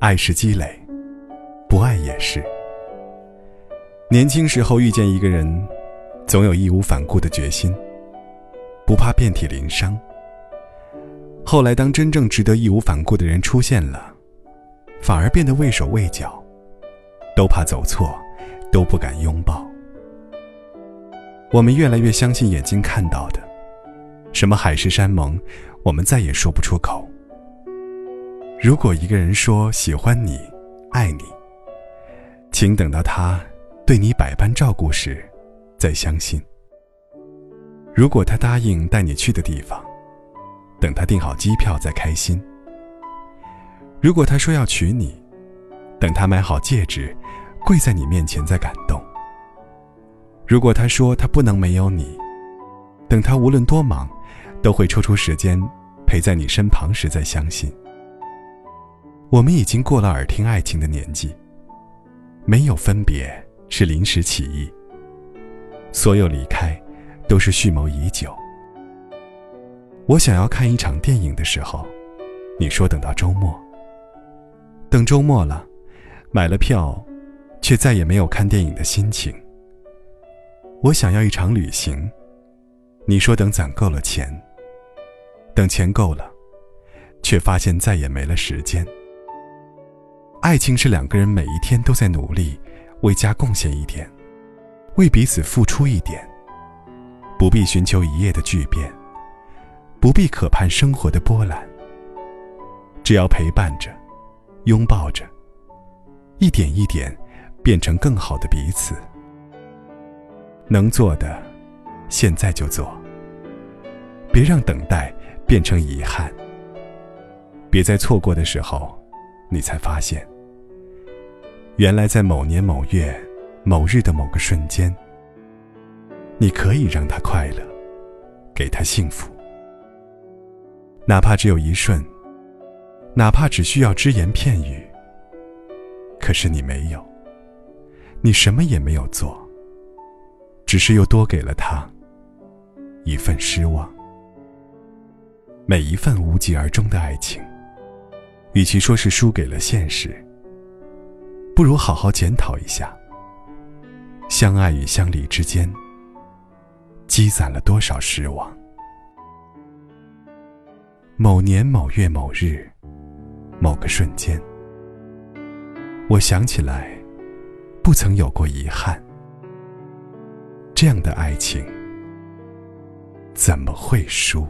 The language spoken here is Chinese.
爱是积累，不爱也是。年轻时候遇见一个人，总有义无反顾的决心，不怕遍体鳞伤。后来，当真正值得义无反顾的人出现了，反而变得畏手畏脚，都怕走错，都不敢拥抱。我们越来越相信眼睛看到的，什么海誓山盟，我们再也说不出口。如果一个人说喜欢你、爱你，请等到他对你百般照顾时，再相信。如果他答应带你去的地方，等他订好机票再开心。如果他说要娶你，等他买好戒指，跪在你面前再感动。如果他说他不能没有你，等他无论多忙，都会抽出时间陪在你身旁时再相信。我们已经过了耳听爱情的年纪，没有分别是临时起意，所有离开都是蓄谋已久。我想要看一场电影的时候，你说等到周末。等周末了，买了票，却再也没有看电影的心情。我想要一场旅行，你说等攒够了钱。等钱够了，却发现再也没了时间。爱情是两个人每一天都在努力，为家贡献一点，为彼此付出一点，不必寻求一夜的巨变。不必渴盼生活的波澜，只要陪伴着，拥抱着，一点一点变成更好的彼此。能做的，现在就做。别让等待变成遗憾。别在错过的时候，你才发现，原来在某年某月某日的某个瞬间，你可以让他快乐，给他幸福。哪怕只有一瞬，哪怕只需要只言片语，可是你没有，你什么也没有做，只是又多给了他一份失望。每一份无疾而终的爱情，与其说是输给了现实，不如好好检讨一下，相爱与相离之间，积攒了多少失望。某年某月某日，某个瞬间，我想起来，不曾有过遗憾。这样的爱情，怎么会输？